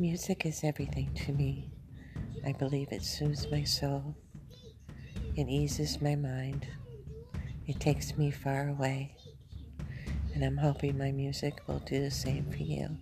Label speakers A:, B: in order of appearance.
A: Music is everything to me. I believe it soothes my soul. It eases my mind. It takes me far away. And I'm hoping my music will do the same for you.